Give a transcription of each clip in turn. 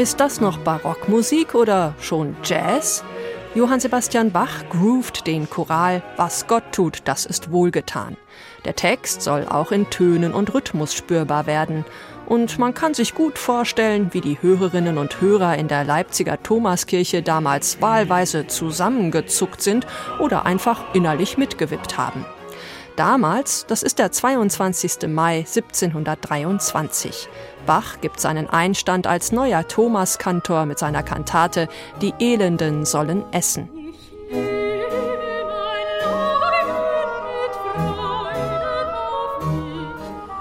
Ist das noch Barockmusik oder schon Jazz? Johann Sebastian Bach groovt den Choral Was Gott tut, das ist wohlgetan. Der Text soll auch in Tönen und Rhythmus spürbar werden. Und man kann sich gut vorstellen, wie die Hörerinnen und Hörer in der Leipziger Thomaskirche damals wahlweise zusammengezuckt sind oder einfach innerlich mitgewippt haben. Damals, das ist der 22. Mai 1723. Bach gibt seinen Einstand als neuer Thomaskantor mit seiner Kantate Die Elenden sollen essen.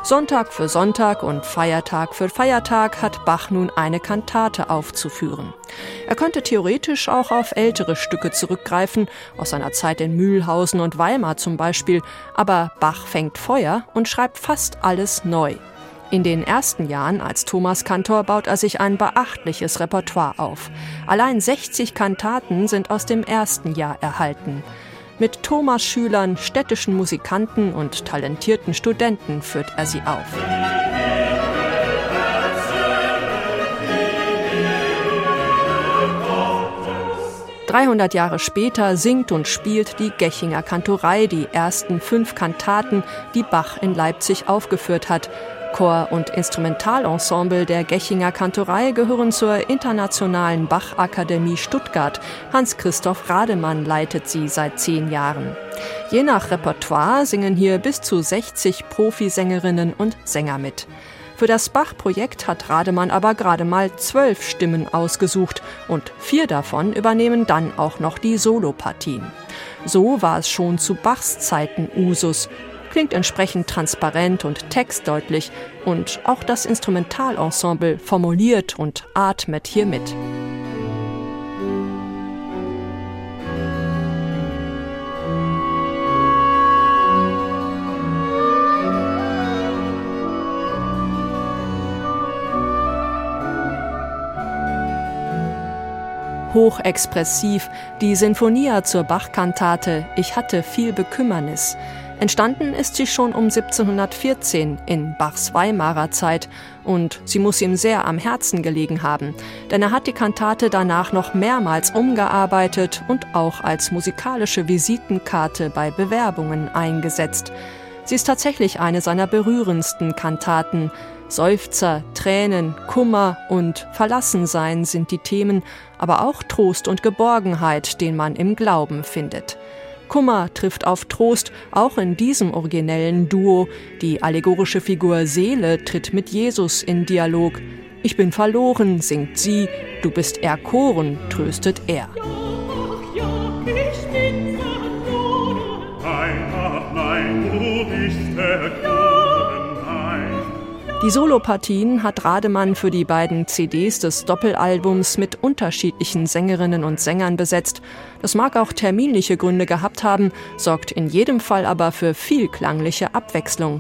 Sonntag für Sonntag und Feiertag für Feiertag hat Bach nun eine Kantate aufzuführen. Er könnte theoretisch auch auf ältere Stücke zurückgreifen, aus seiner Zeit in Mühlhausen und Weimar zum Beispiel, aber Bach fängt Feuer und schreibt fast alles neu. In den ersten Jahren als Thomaskantor baut er sich ein beachtliches Repertoire auf. Allein 60 Kantaten sind aus dem ersten Jahr erhalten. Mit Thomas-Schülern, städtischen Musikanten und talentierten Studenten führt er sie auf. Dreihundert Jahre später singt und spielt die Gechinger Kantorei die ersten fünf Kantaten, die Bach in Leipzig aufgeführt hat, Chor- und Instrumentalensemble der Gechinger Kantorei gehören zur Internationalen Bachakademie Stuttgart. Hans-Christoph Rademann leitet sie seit zehn Jahren. Je nach Repertoire singen hier bis zu 60 Profisängerinnen und Sänger mit. Für das Bach-Projekt hat Rademann aber gerade mal zwölf Stimmen ausgesucht und vier davon übernehmen dann auch noch die Solopartien. So war es schon zu Bachs Zeiten Usus klingt entsprechend transparent und textdeutlich und auch das Instrumentalensemble formuliert und atmet hier mit. Hochexpressiv, die Sinfonia zur Bachkantate Ich hatte viel Bekümmernis. Entstanden ist sie schon um 1714 in Bachs Weimarer Zeit und sie muss ihm sehr am Herzen gelegen haben, denn er hat die Kantate danach noch mehrmals umgearbeitet und auch als musikalische Visitenkarte bei Bewerbungen eingesetzt. Sie ist tatsächlich eine seiner berührendsten Kantaten. Seufzer, Tränen, Kummer und Verlassensein sind die Themen, aber auch Trost und Geborgenheit, den man im Glauben findet. Kummer trifft auf Trost, auch in diesem originellen Duo. Die allegorische Figur Seele tritt mit Jesus in Dialog. Ich bin verloren, singt sie, du bist erkoren, tröstet er. Die Solopartien hat Rademann für die beiden CDs des Doppelalbums mit unterschiedlichen Sängerinnen und Sängern besetzt. Das mag auch terminliche Gründe gehabt haben, sorgt in jedem Fall aber für vielklangliche Abwechslung.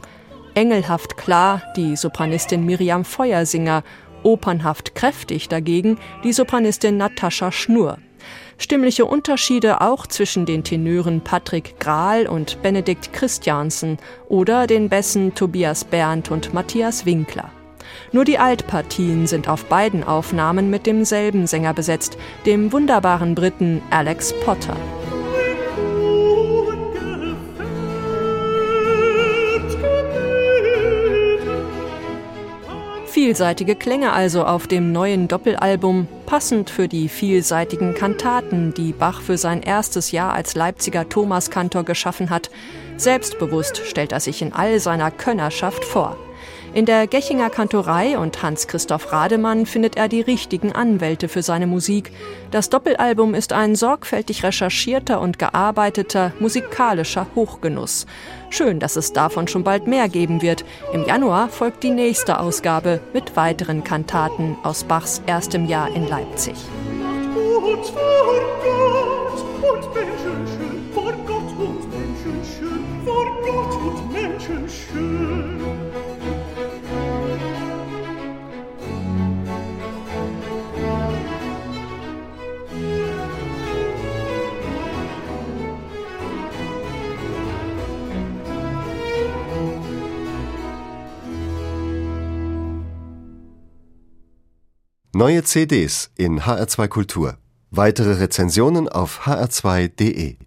Engelhaft klar die Sopranistin Miriam Feuersinger, opernhaft kräftig dagegen die Sopranistin Natascha Schnur. Stimmliche Unterschiede auch zwischen den Tenören Patrick Grahl und Benedikt Christiansen oder den Bässen Tobias Berndt und Matthias Winkler. Nur die Altpartien sind auf beiden Aufnahmen mit demselben Sänger besetzt, dem wunderbaren Briten Alex Potter. Vielseitige Klänge also auf dem neuen Doppelalbum, passend für die vielseitigen Kantaten, die Bach für sein erstes Jahr als Leipziger Thomaskantor geschaffen hat. Selbstbewusst stellt er sich in all seiner Könnerschaft vor. In der Gechinger Kantorei und Hans-Christoph Rademann findet er die richtigen Anwälte für seine Musik. Das Doppelalbum ist ein sorgfältig recherchierter und gearbeiteter musikalischer Hochgenuss. Schön, dass es davon schon bald mehr geben wird. Im Januar folgt die nächste Ausgabe mit weiteren Kantaten aus Bachs erstem Jahr in Leipzig. Neue CDs in HR2 Kultur. Weitere Rezensionen auf hr2.de